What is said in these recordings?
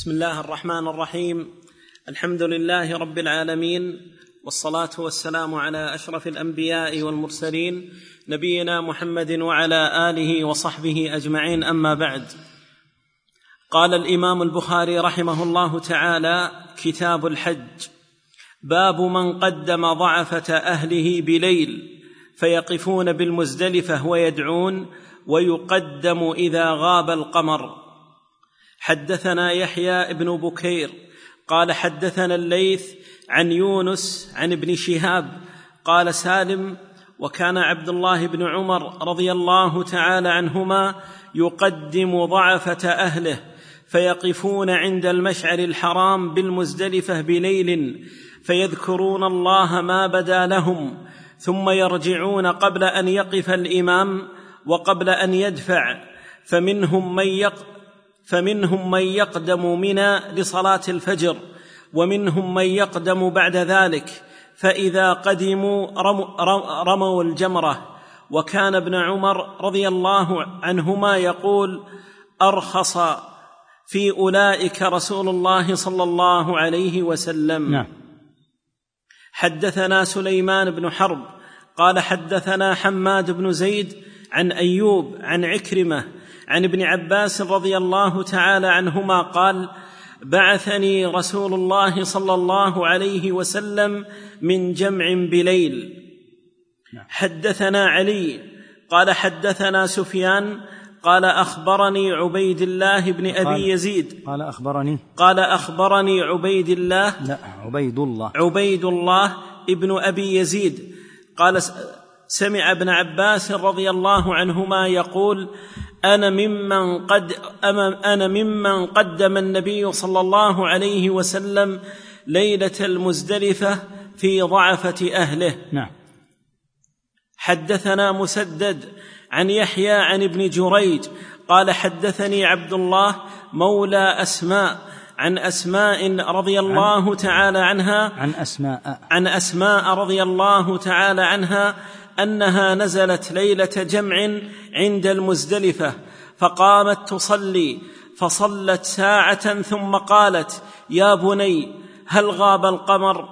بسم الله الرحمن الرحيم. الحمد لله رب العالمين والصلاة والسلام على أشرف الأنبياء والمرسلين نبينا محمد وعلى آله وصحبه أجمعين. أما بعد قال الإمام البخاري رحمه الله تعالى كتاب الحج باب من قدم ضعفة أهله بليل فيقفون بالمزدلفة ويدعون ويقدم إذا غاب القمر. حدثنا يحيى بن بكير قال حدثنا الليث عن يونس عن ابن شهاب قال سالم وكان عبد الله بن عمر رضي الله تعالى عنهما يقدم ضعفة أهله فيقفون عند المشعر الحرام بالمزدلفة بليل فيذكرون الله ما بدا لهم ثم يرجعون قبل أن يقف الإمام وقبل أن يدفع فمنهم من يق فمنهم من يقدم منى لصلاة الفجر ومنهم من يقدم بعد ذلك فإذا قدموا رموا الجمرة. وكان ابن عمر رضي الله عنهما يقول أرخص في أولئك رسول الله صلى الله عليه وسلم. نعم. حدثنا سليمان بن حرب قال حدثنا حماد بن زيد عن أيوب عن عكرمة عن ابن عباس رضي الله تعالى عنهما قال بعثني رسول الله صلى الله عليه وسلم من جمع بليل. حدثنا علي قال حدثنا سفيان قال أخبرني عبيد الله بن أبي يزيد. قال أخبرني. قال أخبرني عبيد الله لا عبيد الله. عبيد الله ابن أبي يزيد. قال سمع ابن عباس رضي الله عنهما يقول أنا ممن قد أنا ممن قدم النبي صلى الله عليه وسلم ليلة المزدلفة في ضعفة أهله. نعم. حدثنا مسدد عن يحيى عن ابن جريج قال حدثني عبد الله مولى أسماء عن أسماء رضي الله تعالى عنها عن أسماء. عن أسماء رضي الله تعالى عنها أنها نزلت ليلة جمع عند المزدلفة فقامت تصلي فصلت ساعة ثم قالت يا بني هل غاب القمر؟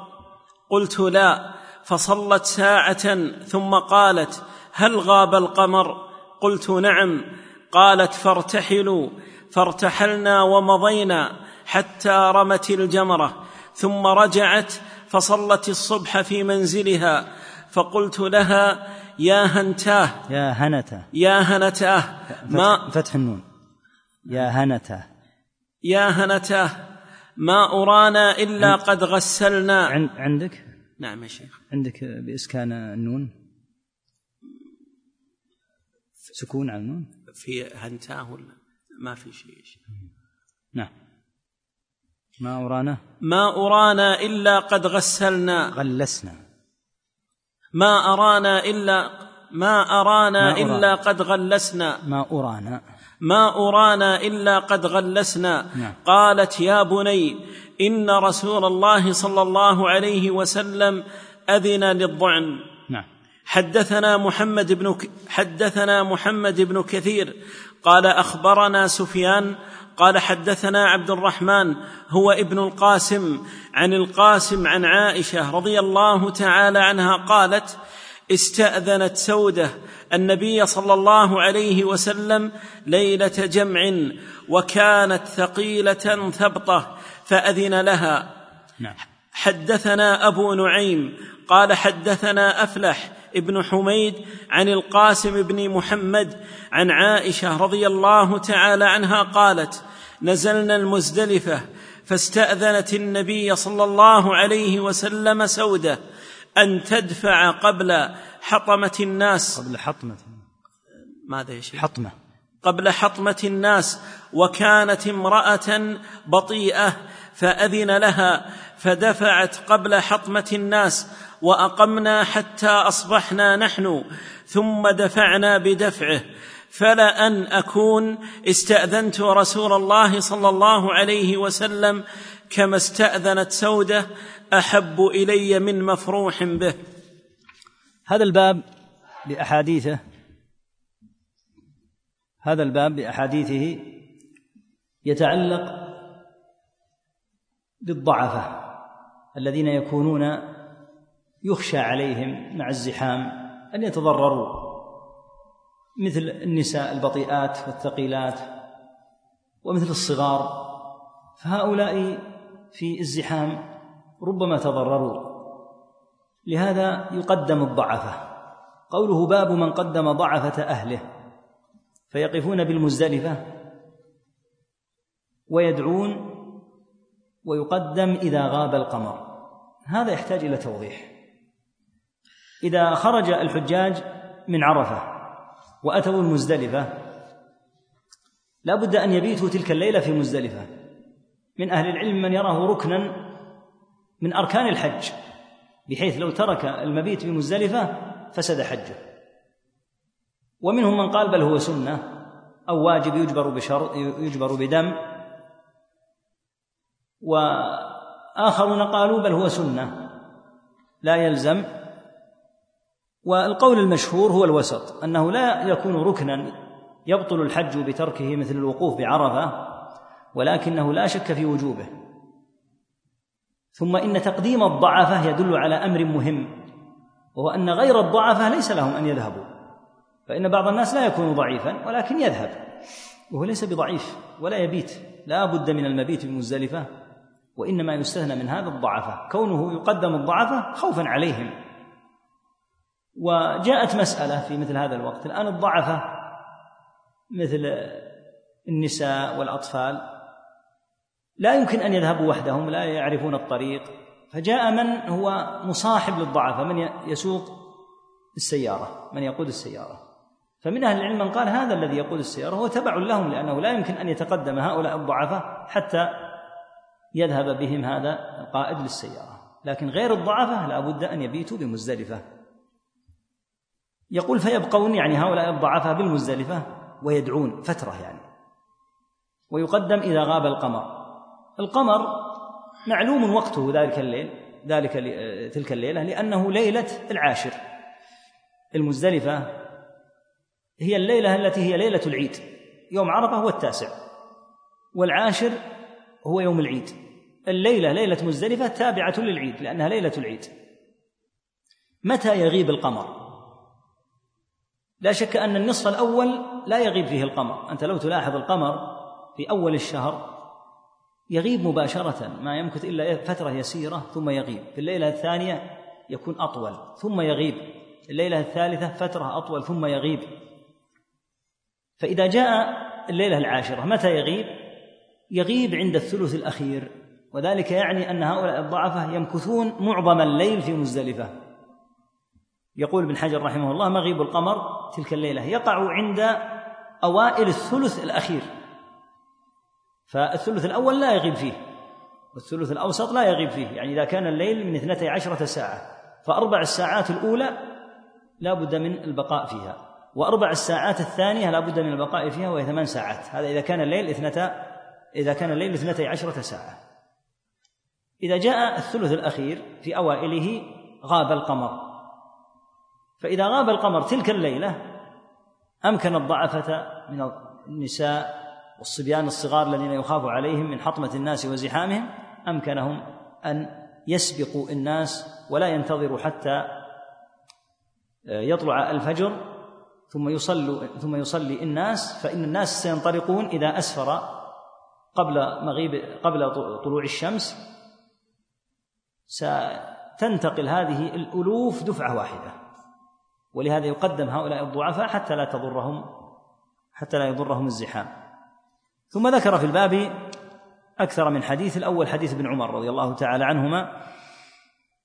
قلت لا. فصلت ساعة ثم قالت هل غاب القمر؟ قلت نعم. قالت فارتحلوا. فارتحلنا ومضينا حتى رمت الجمرة ثم رجعت فصلت الصبح في منزلها فقلت لها يا هنتاه. يا هنته يا هنتاه. ما فتح النون. يا هنته يا هنتاه. ما أرانا إلا قد غسلنا. عن عندك؟ نعم يا شيخ. عندك بإسكان النون؟ سكون على النون؟ في هنتاه ولا؟ ما في شيء نعم. ما أرانا؟ ما أرانا إلا قد غسلنا. غلسنا. ما أرانا إلا ما أرانا ما. إلا قد غلسنا ما أرانا ما أرانا إلا قد غلسنا نعم. قالت يا بني إن رسول الله صلى الله عليه وسلم أذن للضعن نعم حدثنا محمد بن. حدثنا محمد بن كثير قال أخبرنا سفيان قال حدثنا عبد الرحمن هو ابن القاسم عن القاسم عن عائشة رضي الله تعالى عنها قالت استأذنت سودة النبي صلى الله عليه وسلم ليلة جمع وكانت ثقيلة ثبطة فأذن لها. نعم. حدثنا أبو نعيم قال حدثنا أفلح ابن حميد عن القاسم بن محمد عن عائشة رضي الله تعالى عنها قالت نزلنا المزدلفة فاستأذنت النبي صلى الله عليه وسلم سودة أن تدفع قبل حطمة الناس. قبل حطمة. ماذا يا شيخ؟ حطمة. قبل حطمة الناس. وكانت امرأة بطيئة فأذن لها فدفعت قبل حطمة الناس. وأقمنا حتى أصبحنا نحن ثم دفعنا بدفعه. فلان أكون استأذنت رسول الله صلى الله عليه وسلم كما استأذنت سودة أحب إلي من مفروح به. هذا الباب بأحاديثه هذا الباب بأحاديثه يتعلق بالضعفة الذين يكونون يخشى عليهم مع الزحام أن يتضرروا. مثل النساء البطيئات والثقيلات ومثل الصغار فهؤلاء في الزحام ربما تضرروا. لهذا يقدم الضعفة. قوله باب من قدم ضعفة أهله. فيقفون بالمزدلفة ويدعون ويقدم إذا غاب القمر. هذا يحتاج إلى توضيح. إذا خرج الحجاج من عرفة وأتوا المزدلفة. لا بد أن يبيتوا تلك الليلة في مزدلفة. من أهل العلم من يراه ركنا من أركان الحج بحيث لو ترك المبيت بمزدلفة فسد حجه. ومنهم من قال بل هو سنة أو واجب يجبر بشر يجبر بدم. وآخرون قالوا بل هو سنة. لا يلزم والقول المشهور هو الوسط أنه لا يكون ركنا يبطل الحج بتركه مثل الوقوف بعرفة ولكنه لا شك في وجوبه. ثم إن تقديم الضعفة يدل على أمر مهم وهو أن غير الضعفة ليس لهم أن يذهبوا. فإن بعض الناس لا يكون ضعيفا ولكن يذهب وهو ليس بضعيف ولا يبيت. لا بد من المبيت بمزدلفة وإنما يستثنى من هذا الضعفة. كونه يقدم الضعفة خوفا عليهم. وجاءت مسألة في مثل هذا الوقت. الآن الضعفة مثل النساء والأطفال لا يمكن أن يذهبوا وحدهم لا يعرفون الطريق. فجاء من هو مصاحب للضعفة من يسوق السيارة من يقود السيارة. فمن أهل العلم من قال هذا الذي يقود السيارة هو تبع لهم لأنه لا يمكن أن يتقدم هؤلاء الضعفاء حتى يذهب بهم هذا القائد للسيارة. لكن غير الضعفة لا بد أن يبيتوا بمزدلفة. يقول فيبقون يعني هؤلاء الضعفاء بالمزدلفة ويدعون فترة يعني. ويقدم إذا غاب القمر. القمر معلوم وقته ذلك الليل ذلك تلك الليلة لأنه ليلة العاشر. المزدلفة هي الليلة التي هي ليلة العيد يوم عرفة هو التاسع. والعاشر هو يوم العيد. الليلة ليلة مزدلفة تابعة للعيد لأنها ليلة العيد. متى يغيب القمر؟ لا شك أن النصف الأول لا يغيب فيه القمر. أنت لو تلاحظ القمر في أول الشهر يغيب مباشرة ما يمكث إلا فترة يسيرة ثم يغيب. في الليلة الثانية يكون أطول ثم يغيب. الليلة الثالثة فترة أطول ثم يغيب. فإذا جاء الليلة العاشرة متى يغيب؟ يغيب عند الثلث الأخير وذلك يعني أن هؤلاء الضعفة يمكثون معظم الليل في مزدلفة. يقول ابن حجر رحمه الله مغيب القمر تلك الليلة يقع عند أوائل الثلث الأخير. فالثلث الأول لا يغيب فيه والثلث الأوسط لا يغيب فيه يعني إذا كان الليل من اثنتي عشرة ساعة فأربع الساعات الأولى لا بد من البقاء فيها وأربع الساعات الثانية لا بد من البقاء فيها وهي ثمان ساعات. هذا إذا كان الليل اثنتا إذا كان الليل اثنتي عشرة ساعة. إذا جاء الثلث الأخير في أوائله غاب القمر. فإذا غاب القمر تلك الليلة أمكن الضعفة من النساء والصبيان الصغار الذين يخاف عليهم من حطمة الناس وزحامهم أمكنهم أن يسبقوا الناس ولا ينتظروا حتى يطلع الفجر ثم يصلوا ثم يصلي الناس فإن الناس سينطلقون إذا أسفر قبل مغيب قبل طلوع الشمس. ستنتقل هذه الألوف دفعة واحدة. ولهذا يقدم هؤلاء الضعفاء حتى لا تضرهم حتى لا يضرهم الزحام. ثم ذكر في الباب أكثر من حديث الأول حديث ابن عمر رضي الله تعالى عنهما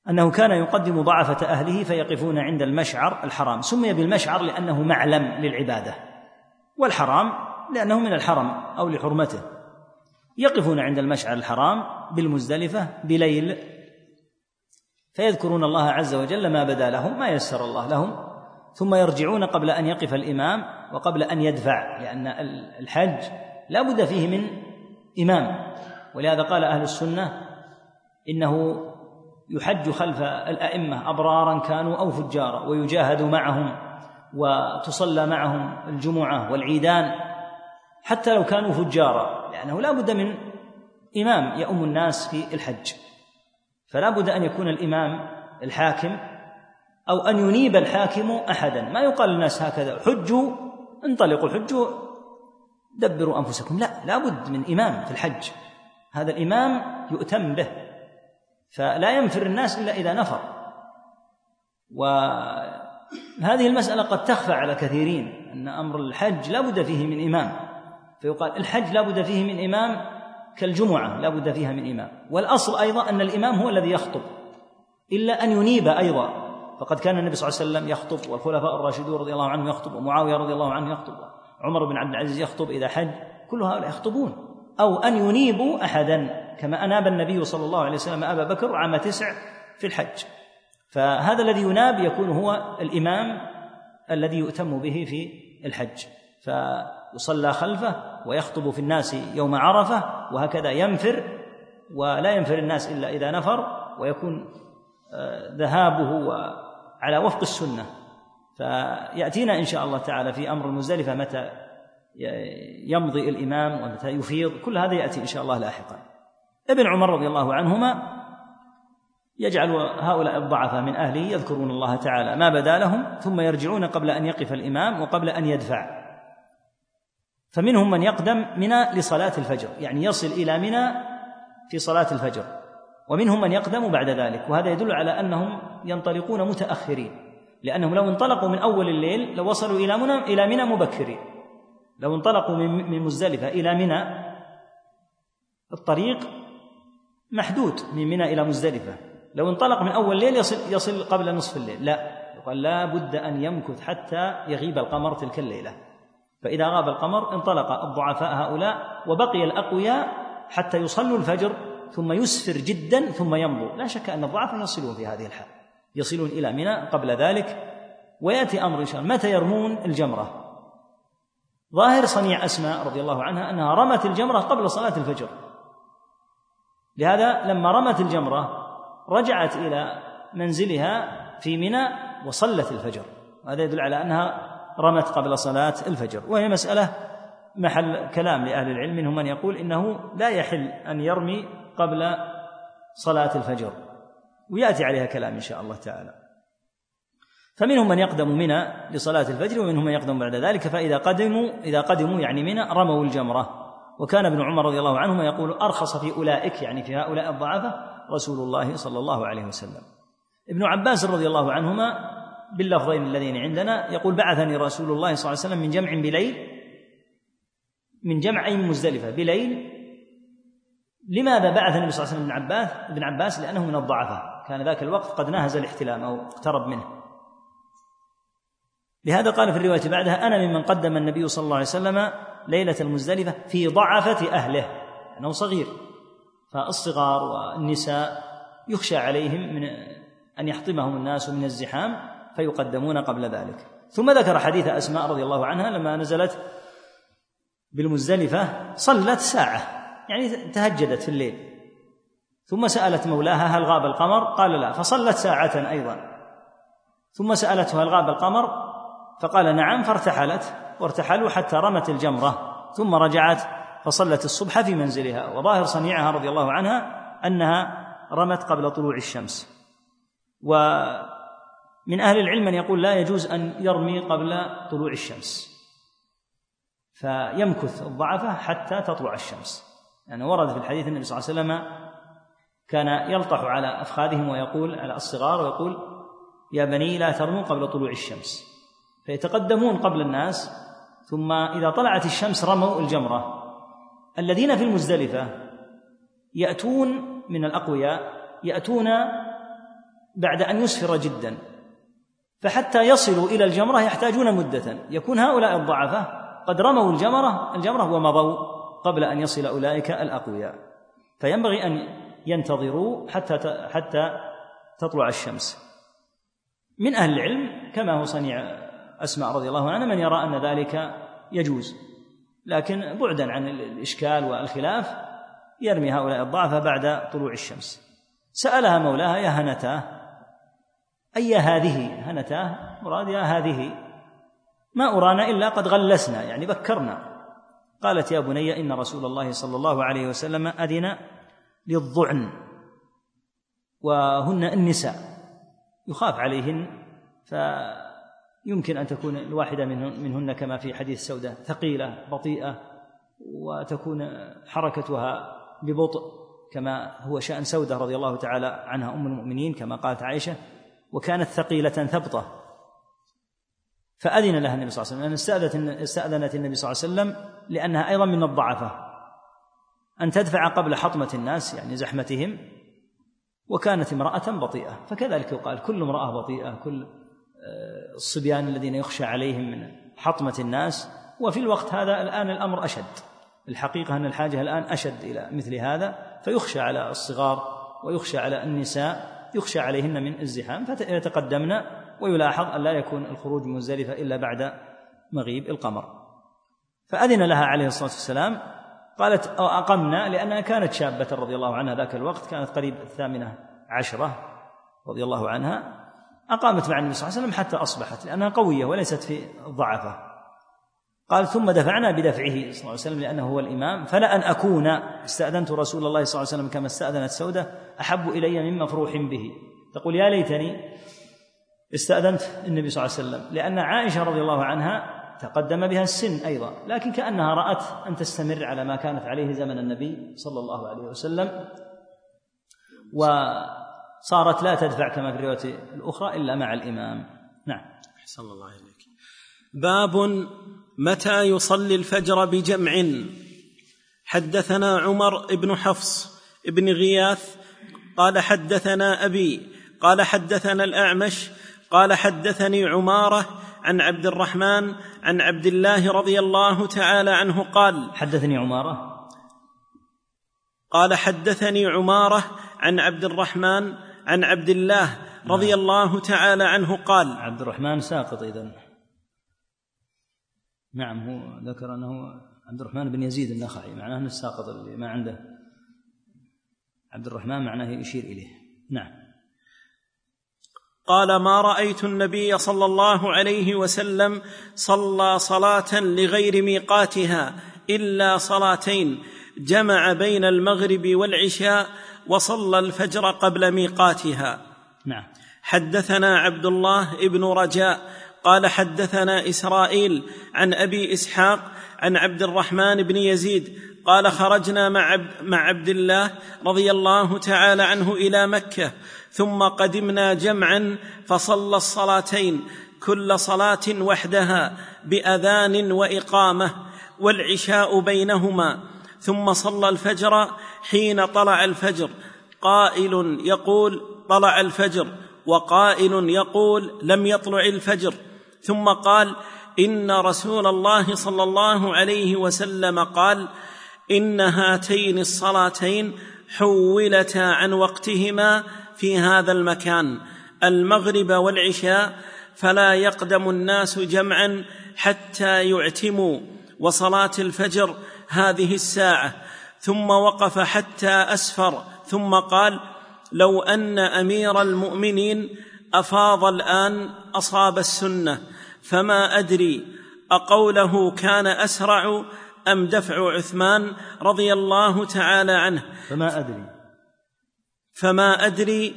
أنه كان يقدم ضعفة أهله فيقفون عند المشعر الحرام. سمي بالمشعر لأنه معلم للعبادة والحرام لأنه من الحرم أو لحرمته. يقفون عند المشعر الحرام بالمزدلفة بليل فيذكرون الله عز وجل ما بدا لهم ما يسر الله لهم. ثم يرجعون قبل أن يقف الإمام وقبل أن يدفع لأن الحج لا بد فيه من إمام. ولهذا قال أهل السنة إنه يحج خلف الأئمة أبرارا كانوا أو فجارا ويجاهد معهم وتصلى معهم الجمعة والعيدان حتى لو كانوا فجارا لأنه لا بد من إمام يؤم الناس في الحج. فلا بد أن يكون الإمام الحاكم أو أن ينيب الحاكم أحدا. ما يقال للناس هكذا حجوا انطلقوا حجوا دبروا أنفسكم. لا لا بد من إمام في الحج. هذا الإمام يؤتم به. فلا ينفر الناس إلا إذا نفر. وهذه المسألة قد تخفى على كثيرين أن أمر الحج لا بد فيه من إمام. فيقال الحج لا بد فيه من إمام كالجمعة لا بد فيها من إمام. والأصل أيضا أن الإمام هو الذي يخطب إلا أن ينيب أيضا. فقد كان النبي صلى الله عليه وسلم يخطب والخلفاء الراشدون رضي الله عنهم يخطب ومعاوية رضي الله عنه يخطب عمر بن عبد العزيز يخطب إذا حج كل هؤلاء يخطبون. أو أن ينيبوا أحدا كما أناب النبي صلى الله عليه وسلم أبا بكر عام تسع في الحج. فهذا الذي يناب يكون هو الإمام الذي يؤتم به في الحج. فيصلى خلفه ويخطب في الناس يوم عرفة وهكذا ينفر ولا ينفر الناس إلا إذا نفر ويكون آه، ذهابه على وفق السنة. فيأتينا إن شاء الله تعالى في أمر المزدلفة متى يمضي الإمام ومتى يفيض. كل هذا يأتي إن شاء الله لاحقا. ابن عمر رضي الله عنهما يجعل هؤلاء الضعفاء من أهله يذكرون الله تعالى ما بدا لهم ثم يرجعون قبل أن يقف الإمام وقبل أن يدفع. فمنهم من يقدم منى لصلاة الفجر يعني يصل إلى منى في صلاة الفجر. ومنهم من يقدم بعد ذلك وهذا يدل على أنهم ينطلقون متأخرين لأنهم لو انطلقوا من أول الليل لوصلوا إلى منى إلى منى مبكرين. لو انطلقوا من مزدلفة إلى منى الطريق محدود من منى إلى مزدلفة. لو انطلق من أول الليل يصل يصل قبل نصف الليل. لا يقال لا بد أن يمكث حتى يغيب القمر تلك الليلة. فإذا غاب القمر انطلق الضعفاء هؤلاء وبقي الأقوياء حتى يصلوا الفجر ثم يسفر جدا ثم يمضوا لا شك أن الضعفاء يصلون في هذه الحال. يصلون إلى منى قبل ذلك ويأتي أمر إن شاء الله. متى يرمون الجمرة؟ ظاهر صنيع أسماء رضي الله عنها أنها رمت الجمرة قبل صلاة الفجر. لهذا لما رمت الجمرة رجعت إلى منزلها في منى وصلت الفجر. وهذا يدل على أنها رمت قبل صلاة الفجر. وهي مسألة محل كلام لأهل العلم منهم من يقول إنه لا يحل أن يرمي قبل صلاة الفجر. ويأتي عليها كلام إن شاء الله تعالى. فمنهم من يقدم منى لصلاة الفجر ومنهم من يقدم بعد ذلك. فإذا قدموا إذا قدموا يعني منى رموا الجمرة. وكان ابن عمر رضي الله عنهما يقول أرخص في أولئك يعني في هؤلاء الضعفة رسول الله صلى الله عليه وسلم. ابن عباس رضي الله عنهما باللفظين اللذين عندنا يقول بعثني رسول الله صلى الله عليه وسلم من جمع بليل من جمع أي مزدلفة بليل لماذا بعث النبي صلى الله عليه وسلم ابن عباس ابن عباس؟ لأنه من الضعفاء. كان ذاك الوقت قد ناهز الاحتلام أو اقترب منه. لهذا قال في الرواية بعدها أنا ممن قدم النبي صلى الله عليه وسلم ليلة المزدلفة في ضعفة أهله أنه صغير. فالصغار والنساء يخشى عليهم من أن يحطمهم الناس من الزحام فيقدمون قبل ذلك. ثم ذكر حديث أسماء رضي الله عنها لما نزلت بالمزدلفة صلت ساعة. يعني تهجدت في الليل. ثم سألت مولاها هل غاب القمر؟ قال لا فصلت ساعة أيضا. ثم سألته هل غاب القمر؟ فقال نعم فارتحلت وارتحلوا حتى رمت الجمرة. ثم رجعت فصلت الصبح في منزلها. وظاهر صنيعها رضي الله عنها أنها رمت قبل طلوع الشمس. ومن أهل العلم من يقول لا يجوز أن يرمي قبل طلوع الشمس. فيمكث الضعفة حتى تطلع الشمس. يعني ورد في الحديث النبي صلى الله عليه وسلم كان يلطح على أفخاذهم ويقول على الصغار ويقول يا بني لا ترموا قبل طلوع الشمس. فيتقدمون قبل الناس ثم إذا طلعت الشمس رموا الجمرة. الذين في المزدلفة يأتون من الأقوياء يأتون بعد أن يسفر جدا. فحتى يصلوا إلى الجمرة يحتاجون مدة. يكون هؤلاء الضعفاء قد رموا الجمرة الجمرة ومضوا. قبل أن يصل أولئك الأقوياء. فينبغي أن ينتظروا حتى حتى تطلع الشمس. من أهل العلم كما هو صنيع أسماء رضي الله عنها من يرى أن ذلك يجوز. لكن بعدا عن الإشكال والخلاف يرمي هؤلاء الضعفاء بعد طلوع الشمس. سألها مولاها يا هنتاه أي هذه هنتاه؟ مراد يا هذه ما أرانا إلا قد غلسنا يعني بكرنا. قالت يا بني إن رسول الله صلى الله عليه وسلم أذن للضعن وهن النساء يخاف عليهن فيمكن أن تكون الواحدة منهن كما في حديث سودة ثقيلة بطيئة وتكون حركتها ببطء كما هو شأن سودة رضي الله تعالى عنها أم المؤمنين كما قالت عائشة وكانت ثقيلة ثبطة. فأذن لها النبي صلى الله عليه وسلم لأن استأذنت النبي صلى الله عليه وسلم لأنها أيضا من الضعفة. أن تدفع قبل حطمة الناس يعني زحمتهم وكانت امرأة بطيئة. فكذلك يقال كل امرأة بطيئة كل آه، الصبيان الذين يخشى عليهم من حطمة الناس. وفي الوقت هذا الآن الأمر أشد. الحقيقة أن الحاجة الآن أشد إلى مثل هذا. فيخشى على الصغار ويخشى على النساء يخشى عليهن من الزحام. فيتقدمن ويلاحظ أن لا يكون الخروج من مزدلفة إلا بعد مغيب القمر. فأذن لها عليه الصلاة والسلام قالت أقمنا لأنها كانت شابة رضي الله عنها ذاك الوقت كانت قريب الثامنة عشرة رضي الله عنها أقامت مع النبي صلى الله عليه وسلم حتى أصبحت لأنها قوية وليست في ضعفة. قال ثم دفعنا بدفعه صلى الله عليه وسلم لأنه هو الإمام فلا أن أكون استأذنت رسول الله صلى الله عليه وسلم كما استأذنت سودة أحب إلي من مفروح به. تقول يا ليتني استأذنت النبي صلى الله عليه وسلم لأن عائشة رضي الله عنها تقدم بها السن أيضا لكن كأنها رأت أن تستمر على ما كانت عليه زمن النبي صلى الله عليه وسلم وصارت لا تدفع كما في الرواية الأخرى إلا مع الإمام. نعم. أحسن الله إليك. باب متى يصلي الفجر بجمع. حدثنا عمر بن حفص بن غياث قال حدثنا أبي قال حدثنا الأعمش قال حدثني عمارة عن عبد الرحمن عن عبد الله رضي الله تعالى عنه قال حدثني عمارة. قال حدثني عمارة عن عبد الرحمن عن عبد الله رضي نعم. الله تعالى عنه قال عبد الرحمن ساقط اذا نعم هو ذكر أنه عبد الرحمن بن يزيد النخعي معناه أنه الساقط اللي ما عنده. عبد الرحمن معناه يشير إليه. نعم. قال ما رأيت النبي صلى الله عليه وسلم صلى صلاة لغير ميقاتها إلا صلاتين جمع بين المغرب والعشاء وصلى الفجر قبل ميقاتها. نعم. حدثنا عبد الله بن رجاء قال حدثنا إسرائيل عن أبي إسحاق عن عبد الرحمن بن يزيد قال خرجنا مع مع عبد الله رضي الله تعالى عنه إلى مكة ثم قدمنا جمعا فصلى الصلاتين كل صلاة وحدها بأذان وإقامة والعشاء بينهما ثم صلى الفجر حين طلع الفجر. قائل يقول طلع الفجر وقائل يقول لم يطلع الفجر. ثم قال إن رسول الله صلى الله عليه وسلم قال إن هاتين الصلاتين حولتا عن وقتهما في هذا المكان المغرب والعشاء فلا يقدم الناس جمعا حتى يعتموا وصلاة الفجر هذه الساعة. ثم وقف حتى أسفر ثم قال لو أن أمير المؤمنين أفاض الآن أصاب السنة فما أدري أقوله كان أسرع أم دفع عثمان رضي الله تعالى عنه؟ فما أدري. فما أدري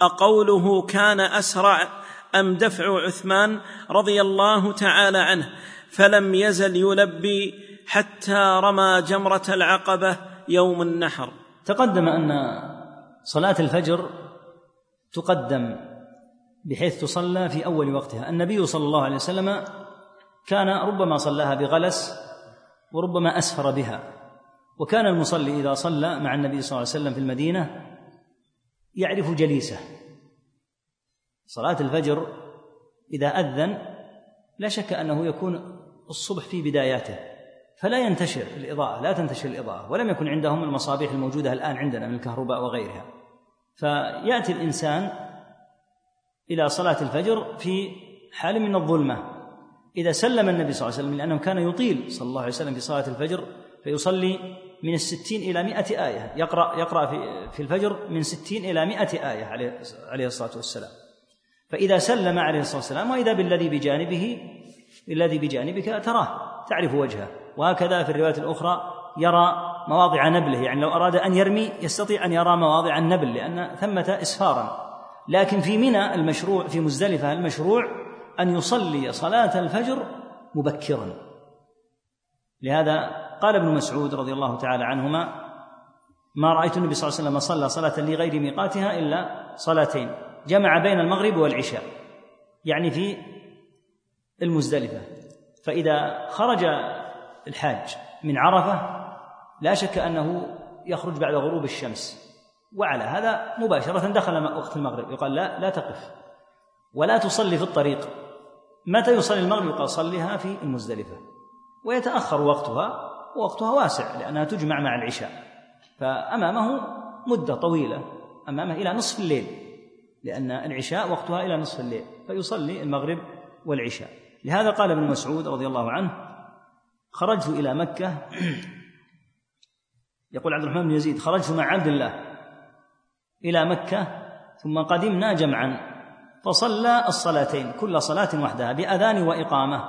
أقوله كان أسرع أم دفع عثمان رضي الله تعالى عنه. فلم يزل يلبي حتى رمى جمرة العقبة يوم النحر. تقدم أن صلاة الفجر تقدم بحيث تصلى في أول وقتها. النبي صلى الله عليه وسلم كان ربما صلاها بغلس وربما اسفر بها. وكان المصلي إذا صلى مع النبي صلى الله عليه وسلم في المدينة يعرف جليسه. صلاة الفجر إذا أذن لا شك أنه يكون الصبح في بداياته فلا ينتشر الإضاءة لا تنتشر الإضاءة ولم يكن عندهم المصابيح الموجودة الآن عندنا من الكهرباء وغيرها. فيأتي الإنسان إلى صلاة الفجر في حال من الظلمة. إذا سلم النبي صلى الله عليه وسلم لأنه كان يطيل صلى الله عليه وسلم في صلاة الفجر فيصلي من الستين إلى مئة آية. يقرأ يقرأ في, في الفجر من ستين إلى مئة آية عليه, عليه الصلاة والسلام. فإذا سلم عليه الصلاة والسلام وإذا بالذي بجانبه الذي بجانبك تراه تعرف وجهه. وهكذا في الرواية الأخرى يرى مواضع نبله. يعني لو أراد أن يرمي يستطيع أن يرى مواضع النبل لأن ثمة إسفارا لكن في منى المشروع في مزدلفة المشروع أن يصلي صلاة الفجر مبكرا. لهذا قال ابن مسعود رضي الله تعالى عنهما ما رأيت النبي صلى الله عليه وسلم صلى صلاة لغير ميقاتها إلا صلاتين جمع بين المغرب والعشاء. يعني في المزدلفة. فإذا خرج الحاج من عرفة لا شك أنه يخرج بعد غروب الشمس. وعلى هذا مباشرة دخل وقت المغرب يقال لا لا تقف. ولا تصلي في الطريق. متى يصلي المغرب؟ يقال صليها في المزدلفة. ويتأخر وقتها ووقتها واسع لأنها تجمع مع العشاء. فأمامه مدة طويلة أمامه إلى نصف الليل لأن العشاء وقتها إلى نصف الليل فيصلي المغرب والعشاء. لهذا قال ابن مسعود رضي الله عنه خرجت إلى مكة. يقول عبد الرحمن بن يزيد خرجت مع عبد الله إلى مكة ثم قدمنا جمعا. فصلى الصلاتين كل صلاة وحدها بأذان وإقامة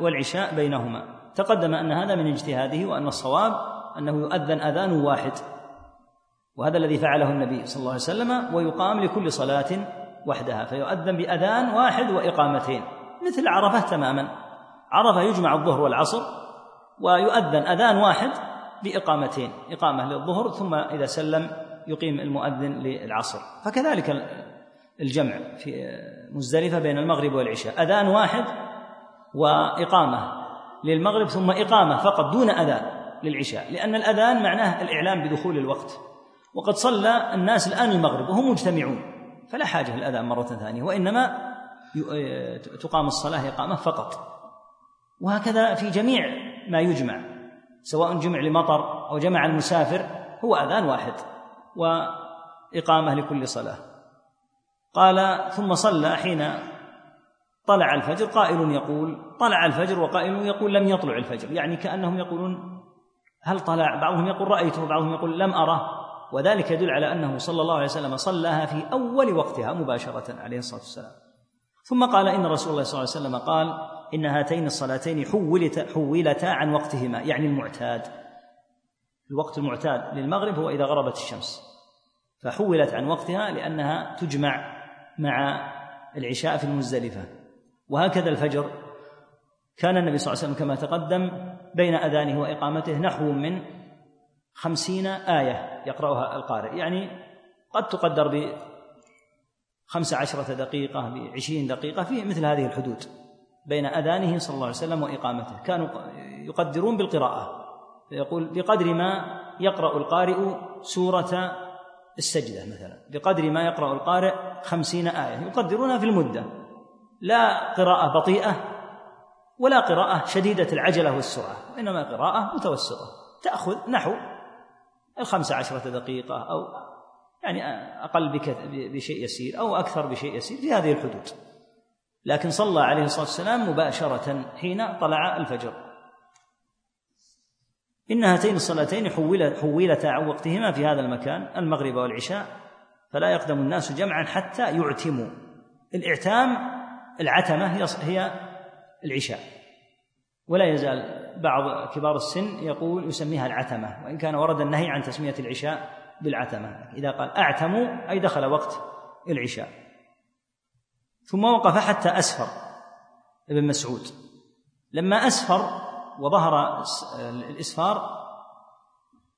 والعشاء بينهما. تقدم أن هذا من اجتهاده وأن الصواب أنه يؤذن أذان واحد. وهذا الذي فعله النبي صلى الله عليه وسلم ويقام لكل صلاة وحدها فيؤذن بأذان واحد وإقامتين مثل عرفة تماما. عرفة يجمع الظهر والعصر ويؤذن أذان واحد بإقامتين إقامة للظهر ثم إذا سلم يقيم المؤذن للعصر. فكذلك الجمع في مزدلفة بين المغرب والعشاء. أذان واحد وإقامة للمغرب ثم إقامة فقط دون أذان للعشاء لأن الأذان معناه الإعلام بدخول الوقت. وقد صلى الناس الآن المغرب وهم مجتمعون فلا حاجة للأذان مرة ثانية وإنما تقام الصلاة إقامة فقط. وهكذا في جميع ما يجمع سواء جمع لمطر أو جمع المسافر هو أذان واحد وإقامة لكل صلاة. قال ثم صلى حين طلع الفجر قائل يقول طلع الفجر وقائل يقول لم يطلع الفجر يعني كأنهم يقولون هل طلع؟ بعضهم يقول رأيته وبعضهم يقول لم أره. وذلك يدل على أنه صلى الله عليه وسلم صلاها في أول وقتها مباشرة عليه الصلاة والسلام. ثم قال إن رسول الله صلى الله عليه وسلم قال إن هاتين الصلاتين حولتا, حولتا عن وقتهما يعني المعتاد. الوقت المعتاد للمغرب هو إذا غربت الشمس. فحولت عن وقتها لأنها تجمع مع العشاء في المزدلفة. وهكذا الفجر. كان النبي صلى الله عليه وسلم كما تقدم بين أذانه وإقامته نحو من خمسين آية يقرأها القارئ. يعني قد تقدر ب خمس عشرة دقيقة بعشرين دقيقة في مثل هذه الحدود. بين أذانه صلى الله عليه وسلم وإقامته. كانوا يقدرون بالقراءة. فيقول بقدر ما يقرأ القارئ سورة السجدة مثلا بقدر ما يقرأ القارئ خمسين آية يقدرونها في المدة. لا قراءة بطيئة ولا قراءة شديدة العجلة والسرعة وإنما قراءة متوسطة. تأخذ نحو الخمس عشرة دقيقة أو يعني أقل بشيء يسير أو أكثر بشيء يسير في هذه الحدود. لكن صلى عليه الصلاة والسلام مباشرة حين طلع الفجر. إن هاتين الصلاتين حولتا عن وقتهما في هذا المكان المغرب والعشاء فلا يقدم الناس جمعا حتى يعتموا. الإعتام العتمة هي العشاء. ولا يزال بعض كبار السن يقول يسميها العتمة وإن كان ورد النهي عن تسمية العشاء بالعتمة. إذا قال أعتموا أي دخل وقت العشاء. ثم وقف حتى أسفر ابن مسعود. لما أسفر وظهر الإسفار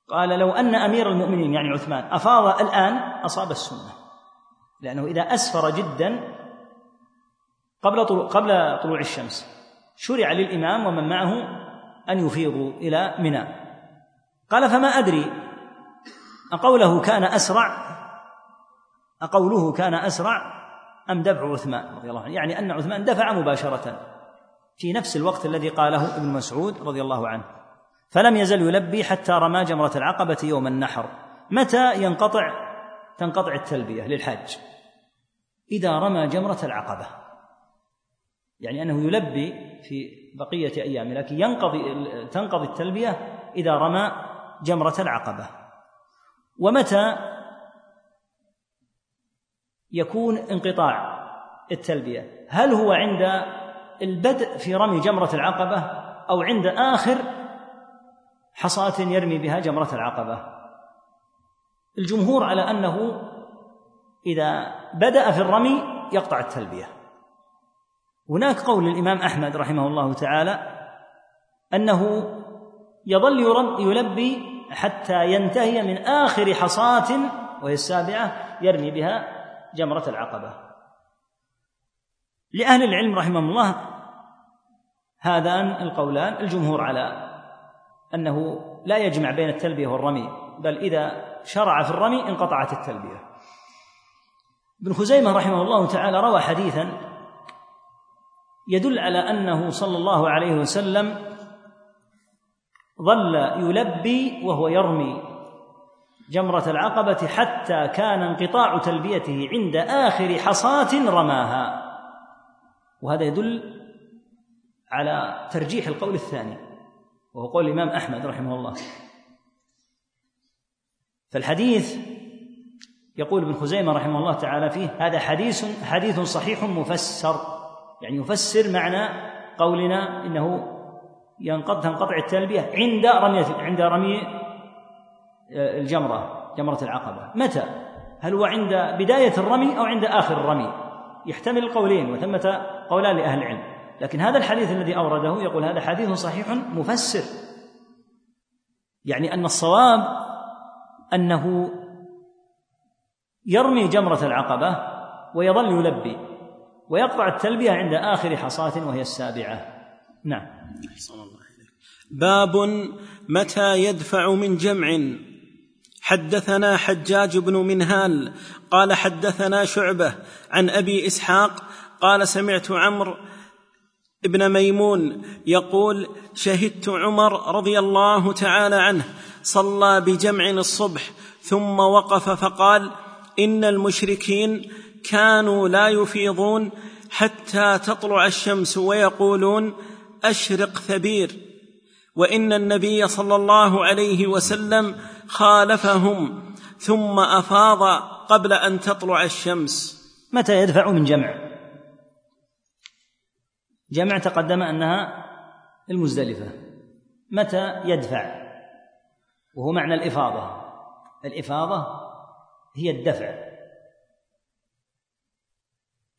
قال لو أن أمير المؤمنين يعني عثمان أفاض الآن أصاب السنة. لأنه إذا أسفر جدا قبل طلوع قبل طلوع الشمس شرع للإمام ومن معه أن يفيضوا إلى منى. قال فما أدري أقوله كان أسرع أقوله كان أسرع أم دفع عثمان رضي الله عنه؟ يعني أن عثمان دفع مباشرة. في نفس الوقت الذي قاله ابن مسعود رضي الله عنه. فلم يزل يلبي حتى رمى جمرة العقبة يوم النحر. متى ينقطع؟ تنقطع التلبية للحاج. إذا رمى جمرة العقبة. يعني أنه يلبي في بقية أيام لكن ينقضي تنقضي التلبية إذا رمى جمرة العقبة. ومتى يكون انقطاع التلبية؟ هل هو عند البدء في رمي جمرة العقبة أو عند آخر حصاة يرمي بها جمرة العقبة. الجمهور على أنه إذا بدأ في الرمي يقطع التلبية. هناك قول للإمام أحمد رحمه الله تعالى أنه يظل يلبي حتى ينتهي من آخر حصاة وهي السابعة يرمي بها جمرة العقبة. لأهل العلم رحمهم الله هذان القولان الجمهور على أنه لا يجمع بين التلبية والرمي بل إذا شرع في الرمي انقطعت التلبية. ابن خزيمة رحمه الله تعالى روى حديثا يدل على أنه صلى الله عليه وسلم ظل يلبي وهو يرمي جمرة العقبة حتى كان انقطاع تلبيته عند آخر حصاة رماها. وهذا يدل على ترجيح القول الثاني وهو قول الإمام أحمد رحمه الله فالحديث يقول ابن خزيمة رحمه الله تعالى فيه هذا حديث حديث صحيح مفسر يعني يفسر معنى قولنا إنه ينقطع تنقطع التلبية عند رمية عند رمي آه، الجمرة جمرة العقبة متى؟ هل هو عند بداية الرمي أو عند آخر الرمي؟ يحتمل القولين وثمة قولان لأهل العلم. لكن هذا الحديث الذي أورده يقول هذا حديث صحيح مفسر. يعني أن الصواب أنه يرمي جمرة العقبة ويظل يلبي ويقطع التلبية عند آخر حصاة وهي السابعة. نعم. باب متى يدفع من جمع حدثنا حجاج بن منهال قال حدثنا شعبة عن أبي إسحاق قال سمعت عمرو ابن ميمون يقول شهدت عمر رضي الله تعالى عنه صلى بجمع الصبح ثم وقف فقال إن المشركين كانوا لا يفيضون حتى تطلع الشمس ويقولون أشرق ثبير وإن النبي صلى الله عليه وسلم خالفهم ثم أفاض قبل أن تطلع الشمس. متى يدفع من جمع؟ جمع تقدم أنها المزدلفة. متى يدفع؟ وهو معنى الإفاضة. الإفاضة هي الدفع.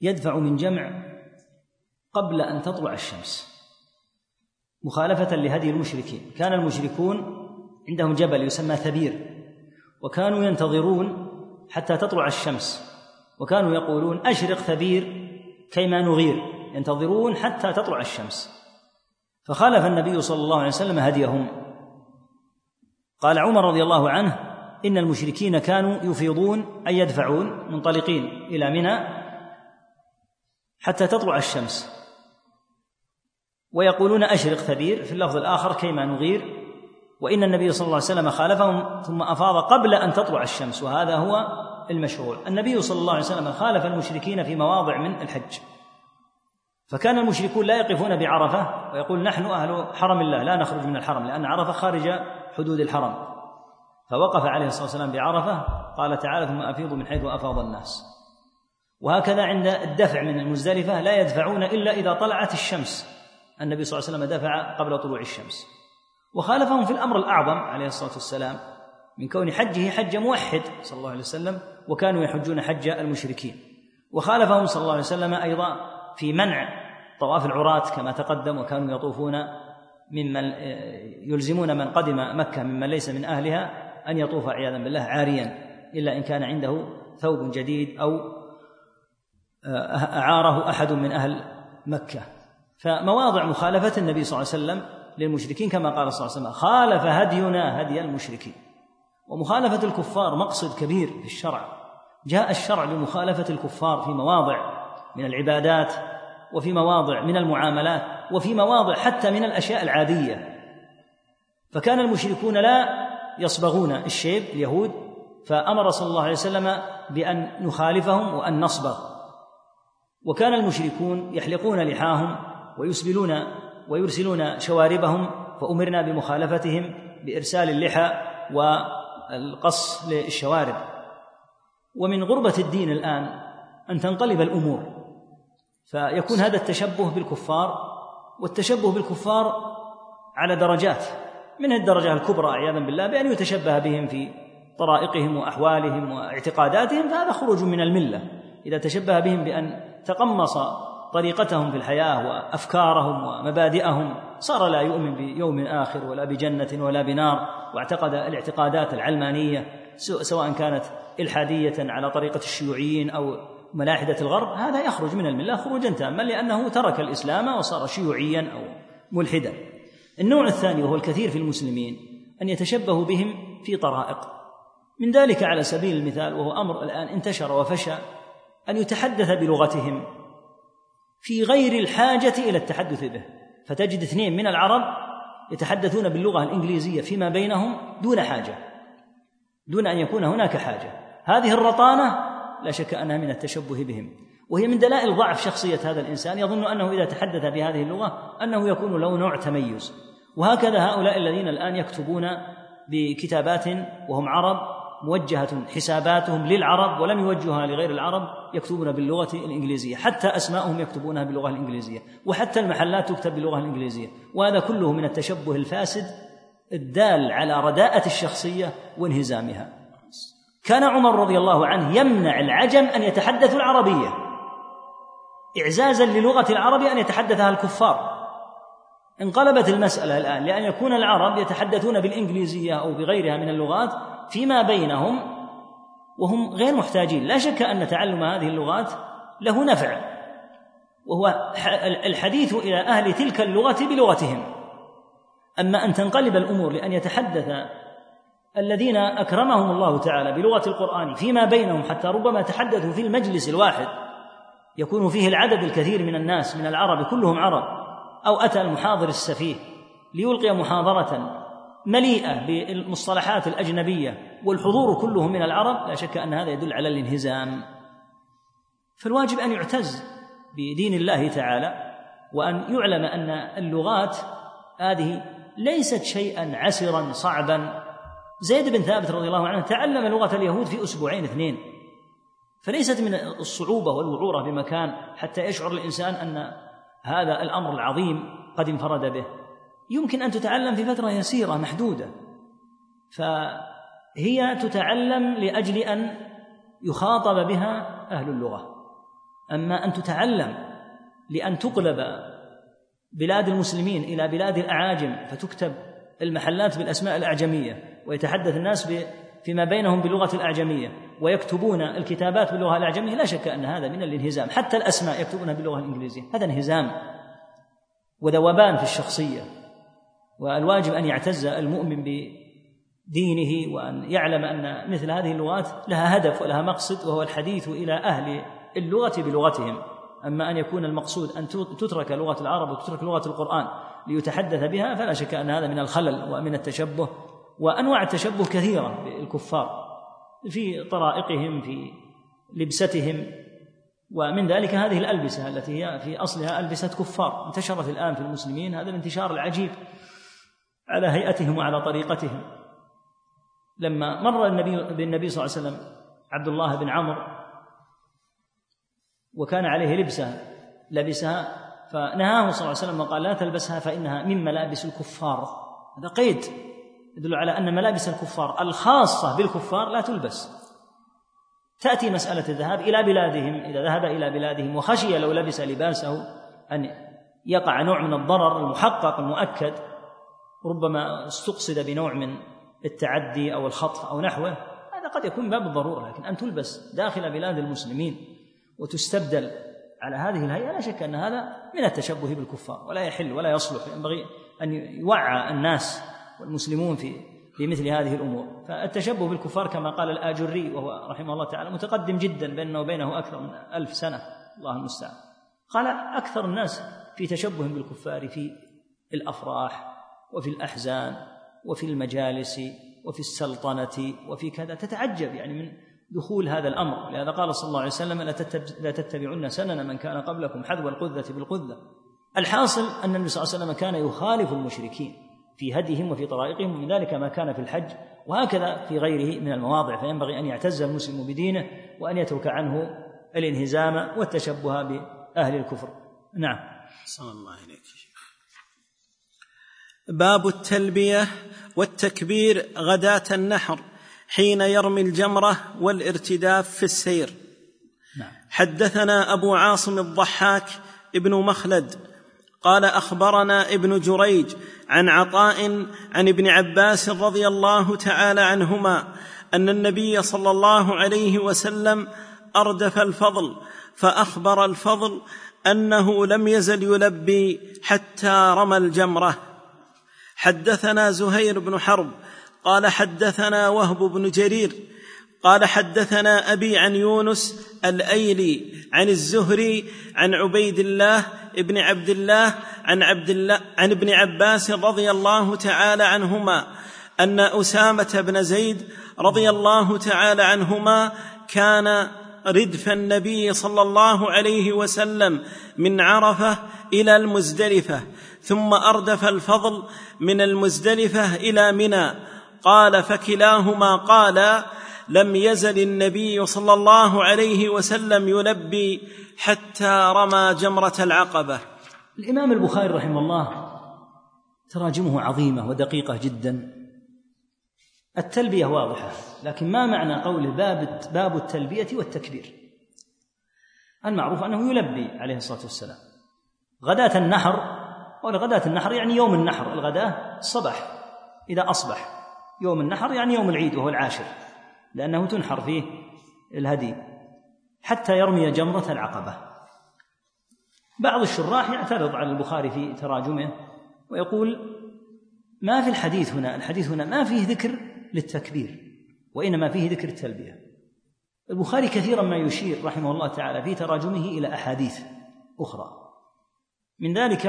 يدفع من جمع قبل أن تطلع الشمس. مخالفة لهدي المشركين. كان المشركون عندهم جبل يسمى ثبير وكانوا ينتظرون حتى تطلع الشمس وكانوا يقولون أشرق ثبير كيما نغير ينتظرون حتى تطلع الشمس. فخالف النبي صلى الله عليه وسلم هديهم. قال عمر رضي الله عنه إن المشركين كانوا يفيضون أي يدفعون منطلقين إلى منى حتى تطلع الشمس. ويقولون أشرق ثبير في اللفظ الآخر كيما نغير وإن النبي صلى الله عليه وسلم خالفهم ثم أفاض قبل أن تطلع الشمس وهذا هو المشهور النبي صلى الله عليه وسلم خالف المشركين في مواضع من الحج. فكان المشركون لا يقفون بعرفة ويقول نحن أهل حرم الله لا نخرج من الحرم لأن عرفة خارج حدود الحرم. فوقف عليه الصلاة والسلام بعرفة قال تعالى ثم أفيضوا من حيث أفاض الناس وهكذا عند الدفع من المزدلفة لا يدفعون إلا إذا طلعت الشمس. النبي صلى الله عليه وسلم دفع قبل طلوع الشمس. وخالفهم في الأمر الأعظم عليه الصلاة والسلام من كون حجه حج موحد صلى الله عليه وسلم وكانوا يحجون حج المشركين. وخالفهم صلى الله عليه وسلم أيضا في منع طواف العراة كما تقدم وكانوا يطوفون ممن يلزمون من قدم مكة ممن ليس من أهلها أن يطوف عياذا بالله عاريا إلا إن كان عنده ثوب جديد أو أعاره أحد من أهل مكة. فمواضع مخالفة النبي صلى الله عليه وسلم للمشركين كما قال صلى الله عليه وسلم خالف هدينا هدي المشركين. ومخالفة الكفار مقصد كبير في الشرع. جاء الشرع لمخالفة الكفار في مواضع من العبادات وفي مواضع من المعاملات وفي مواضع حتى من الأشياء العادية. فكان المشركون لا يصبغون الشيب اليهود فأمر صلى الله عليه وسلم بأن نخالفهم وأن نصبغ. وكان المشركون يحلقون لحاهم ويسبلون ويرسلون شواربهم فأمرنا بمخالفتهم بإرسال اللحى والقص للشوارب. ومن غربة الدين الآن أن تنقلب الأمور. فيكون هذا التشبه بالكفار والتشبه بالكفار على درجات. من الدرجة الكبرى عياذا بالله بأن يتشبه بهم في طرائقهم وأحوالهم واعتقاداتهم فهذا خروج من الملة. إذا تشبه بهم بأن تقمص طريقتهم في الحياة وأفكارهم ومبادئهم. صار لا يؤمن بيوم آخر ولا بجنة ولا بنار واعتقد الاعتقادات العلمانية سواء كانت إلحادية على طريقة الشيوعيين أو ملاحدة الغرب هذا يخرج من الملة خروجا تاما لأنه ترك الإسلام وصار شيوعيا أو ملحدا. النوع الثاني وهو الكثير في المسلمين أن يتشبهوا بهم في طرائق. من ذلك على سبيل المثال وهو أمر الآن انتشر وفشى أن يتحدث بلغتهم. في غير الحاجة إلى التحدث به. فتجد اثنين من العرب يتحدثون باللغة الإنجليزية فيما بينهم دون حاجة دون أن يكون هناك حاجة. هذه الرطانة لا شك أنها من التشبه بهم وهي من دلائل ضعف شخصية هذا الإنسان. يظن أنه إذا تحدث بهذه اللغة أنه يكون له نوع تميز. وهكذا هؤلاء الذين الآن يكتبون بكتابات وهم عرب موجهة حساباتهم للعرب ولم يوجهها لغير العرب يكتبون باللغة الإنجليزية حتى أسماءهم يكتبونها باللغة الإنجليزية وحتى المحلات تكتب باللغة الإنجليزية وهذا كله من التشبه الفاسد الدال على رداءة الشخصية وانهزامها. كان عمر رضي الله عنه يمنع العجم أن يتحدثوا العربية. إعزازا للغة العرب أن يتحدثها الكفار. انقلبت المسألة الآن لأن يكون العرب يتحدثون بالإنجليزية أو بغيرها من اللغات فيما بينهم وهم غير محتاجين. لا شك أن تعلم هذه اللغات له نفع وهو الحديث إلى أهل تلك اللغة بلغتهم. أما أن تنقلب الأمور لأن يتحدث الذين أكرمهم الله تعالى بلغة القرآن فيما بينهم حتى ربما تحدثوا في المجلس الواحد يكون فيه العدد الكثير من الناس من العرب كلهم عرب أو أتى المحاضر السفيه ليلقي محاضرة مليئة بالمصطلحات الأجنبية والحضور كله من العرب لا شك أن هذا يدل على الانهزام. فالواجب أن يعتز بدين الله تعالى وأن يعلم أن اللغات هذه ليست شيئا عسرا صعبا. زيد بن ثابت رضي الله عنه تعلم لغة اليهود في أسبوعين اثنين فليست من الصعوبة والوعورة بمكان حتى يشعر الإنسان أن هذا الأمر العظيم قد انفرد به. يمكن أن تتعلم في فترة يسيرة محدودة فهي تتعلم لأجل أن يخاطب بها أهل اللغة. أما أن تتعلم لأن تقلب بلاد المسلمين إلى بلاد الأعاجم فتكتب المحلات بالأسماء الأعجمية ويتحدث الناس فيما بينهم باللغة الأعجمية ويكتبون الكتابات باللغة الأعجمية لا شك أن هذا من الانهزام. حتى الأسماء يكتبونها باللغة الإنجليزية هذا انهزام وذوبان في الشخصية. والواجب أن يعتز المؤمن بدينه وأن يعلم أن مثل هذه اللغات لها هدف ولها مقصد وهو الحديث إلى أهل اللغة بلغتهم. أما أن يكون المقصود أن تترك لغة العرب وتترك لغة القرآن ليتحدث بها فلا شك أن هذا من الخلل ومن التشبه وأنواع التشبه كثيرة بالكفار في طرائقهم في لبستهم. ومن ذلك هذه الألبسة التي هي في أصلها ألبسة كفار انتشرت الآن في المسلمين هذا الانتشار العجيب. على هيئتهم وعلى طريقتهم. لما مر النبي بالنبي صلى الله عليه وسلم عبد الله بن عمرو وكان عليه لبسه لبسها فنهاه صلى الله عليه وسلم وقال لا تلبسها فإنها من ملابس الكفار. هذا قيد يدل على أن ملابس الكفار الخاصة بالكفار لا تلبس. تأتي مسألة الذهاب إلى بلادهم إذا ذهب إلى بلادهم وخشي لو لبس لباسه أن يقع نوع من الضرر المحقق المؤكد ربما استقصد بنوع من التعدي أو الخطف أو نحوه هذا قد يكون باب الضرورة لكن أن تلبس داخل بلاد المسلمين وتستبدل على هذه الهيئة لا شك أن هذا من التشبه بالكفار ولا يحل ولا يصلح ينبغي أن يوعى الناس والمسلمون في في مثل هذه الأمور. فالتشبه بالكفار كما قال الآجري وهو رحمه الله تعالى متقدم جدا بيننا وبينه أكثر من ألف سنة الله المستعان. قال أكثر الناس في تشبه بالكفار في الأفراح وفي الأحزان وفي المجالس وفي السلطنة وفي كذا تتعجب يعني من دخول هذا الأمر. لهذا قال صلى الله عليه وسلم لا تتبعن سنن من كان قبلكم حذو القذة بالقذة. الحاصل أن النبي صلى الله عليه وسلم كان يخالف المشركين في هديهم وفي طرائقهم ومن ذلك ما كان في الحج وهكذا في غيره من المواضع. فينبغي أن يعتز المسلم بدينه وأن يترك عنه الانهزام والتشبه بأهل الكفر. نعم. صلى الله عليك باب التلبية والتكبير غداة النحر حين يرمي الجمرة والارتداف في السير نعم. حدثنا أبو عاصم الضحاك ابن مخلد قال أخبرنا ابن جريج عن عطاء عن ابن عباس رضي الله تعالى عنهما أن النبي صلى الله عليه وسلم أردف الفضل فأخبر الفضل أنه لم يزل يلبي حتى رمى الجمرة حدثنا زهير بن حرب قال حدثنا وهب بن جرير قال حدثنا أبي عن يونس الأيلي عن الزهري عن عبيد الله بن عبد الله عن عبد الله عن ابن عباس رضي الله تعالى عنهما أن أسامة بن زيد رضي الله تعالى عنهما كان ردف النبي صلى الله عليه وسلم من عرفة إلى المزدلفة ثم أردف الفضل من المزدلفة إلى منى. قال فكلاهما قال لم يزل النبي صلى الله عليه وسلم يلبي حتى رمى جمرة العقبة. الإمام البخاري رحمه الله تراجمه عظيمة ودقيقة جدا. التلبية واضحة لكن ما معنى قوله باب باب التلبية والتكبير؟ المعروف أنه يلبي عليه الصلاة والسلام. غداة النحر قول غداه النحر يعني يوم النحر الغداة الصباح. إذا أصبح يوم النحر يعني يوم العيد وهو العاشر لأنه تنحر فيه الهدي حتى يرمي جمرة العقبة. بعض الشراح يعترض على البخاري في تراجمه ويقول ما في الحديث هنا الحديث هنا ما فيه ذكر للتكبير وإنما فيه ذكر التلبية. البخاري كثيرا ما يشير رحمه الله تعالى في تراجمه إلى أحاديث أخرى. من ذلك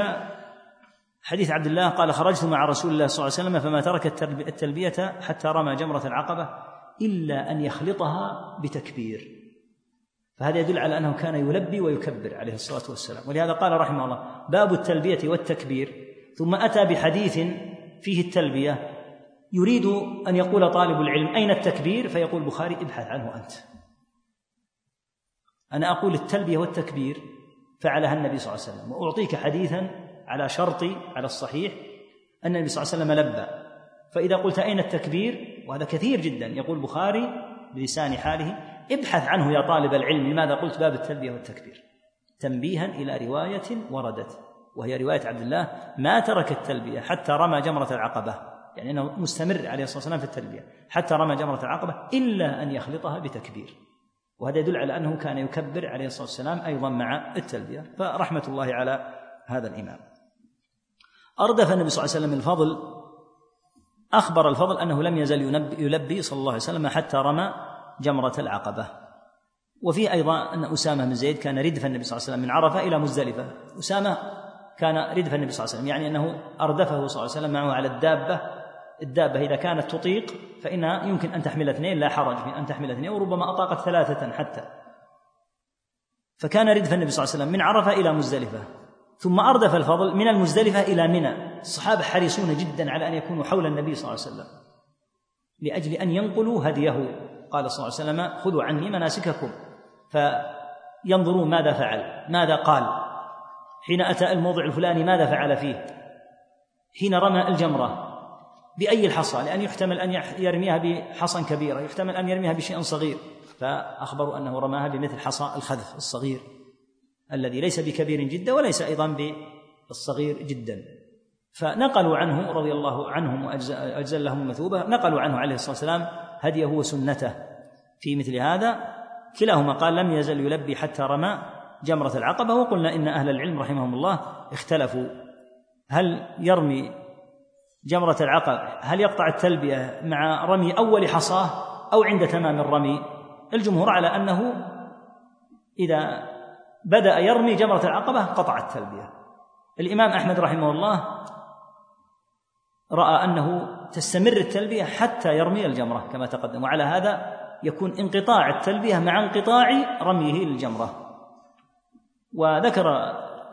حديث عبد الله قال خرجت مع رسول الله صلى الله عليه وسلم فما ترك التلبية حتى رمى جمرة العقبة إلا أن يخلطها بتكبير. فهذا يدل على أنه كان يلبي ويكبر عليه الصلاة والسلام. ولهذا قال رحمه الله باب التلبية والتكبير. ثم أتى بحديث فيه التلبية. يريد أن يقول طالب العلم أين التكبير؟ فيقول البخاري ابحث عنه أنت. أنا أقول التلبية والتكبير فعلها النبي صلى الله عليه وسلم. وأعطيك حديثا على شرطي على الصحيح أن النبي صلى الله عليه وسلم لبى. فإذا قلت أين التكبير؟ وهذا كثير جدا. يقول البخاري بلسان حاله ابحث عنه يا طالب العلم لماذا قلت باب التلبية والتكبير. تنبيها إلى رواية وردت وهي رواية عبد الله ما ترك التلبية حتى رمى جمرة العقبة. يعني أنه مستمر عليه الصلاة والسلام في التلبية. حتى رمى جمرة العقبة إلا أن يخلطها بتكبير. وهذا يدل على أنه كان يكبر عليه الصلاة والسلام أيضا مع التلبية. فرحمة الله على هذا الإمام. أردف النبي صلى الله عليه وسلم الفضل أخبر الفضل أنه لم يزل يلبي صلى الله عليه وسلم حتى رمى جمرة العقبة. وفيه أيضا أن أسامة بن زيد كان ردف النبي صلى الله عليه وسلم من عرفة إلى مزدلفة. أسامة كان ردف النبي صلى الله عليه وسلم يعني أنه أردفه صلى الله عليه وسلم معه على الدابة. الدابة إذا كانت تطيق فإنها يمكن أن تحمل اثنين لا حرج في أن تحمل اثنين وربما أطاقت ثلاثة حتى. فكان ردف النبي صلى الله عليه وسلم من عرفة إلى مزدلفة. ثم أردف الفضل من المزدلفة إلى منى. الصحابة حريصون جدا على أن يكونوا حول النبي صلى الله عليه وسلم. لأجل أن ينقلوا هديه. قال صلى الله عليه وسلم خذوا عني مناسككم. فينظرون ماذا فعل. ماذا قال؟ حين أتى الموضع الفلاني ماذا فعل فيه؟ حين رمى الجمرة. بأي الحصى؟ لأن يحتمل أن يرميها بحصى كبيرة يحتمل أن يرميها بشيء صغير. فأخبروا أنه رماها بمثل حصى الخذف الصغير. الذي ليس بكبير جدا وليس أيضا بالصغير جدا. فنقلوا عنه رضي الله عنهم واجزل لهم المثوبه نقلوا عنه عليه الصلاة والسلام هديه وسنته. في مثل هذا كلاهما قال لم يزل يلبي حتى رمى جمرة العقبة وقلنا إن أهل العلم رحمهم الله اختلفوا. هل يرمي جمرة العقبة هل يقطع التلبية مع رمي أول حصاة أو عند تمام الرمي؟ الجمهور على أنه إذا بدأ يرمي جمرة العقبة قطع التلبية الإمام أحمد رحمه الله رأى أنه تستمر التلبية حتى يرمي الجمرة كما تقدم. وعلى هذا يكون انقطاع التلبية مع انقطاع رميه للجمرة. وذكر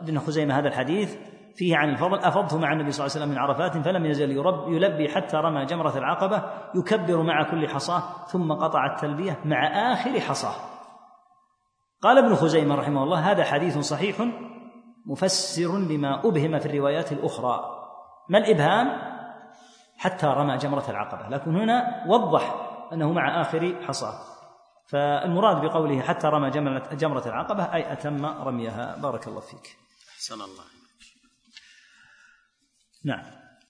ابن خزيمة هذا الحديث فيه عن الفضل أفضت مع النبي صلى الله عليه وسلم من عرفات فلم يزل يلبي حتى رمى جمرة العقبة يكبر مع كل حصاة ثم قطع التلبية مع آخر حصاة. قال ابن خزيمة رحمه الله هذا حديث صحيح مفسر لما أبهم في الروايات الأخرى. ما الإبهام؟ حتى رمى جمرة العقبة لكن هنا وضح أنه مع آخر حصاه فالمراد بقوله حتى رمى جمرة العقبة أي أتم رميها. بارك الله فيك. أحسن الله نعم.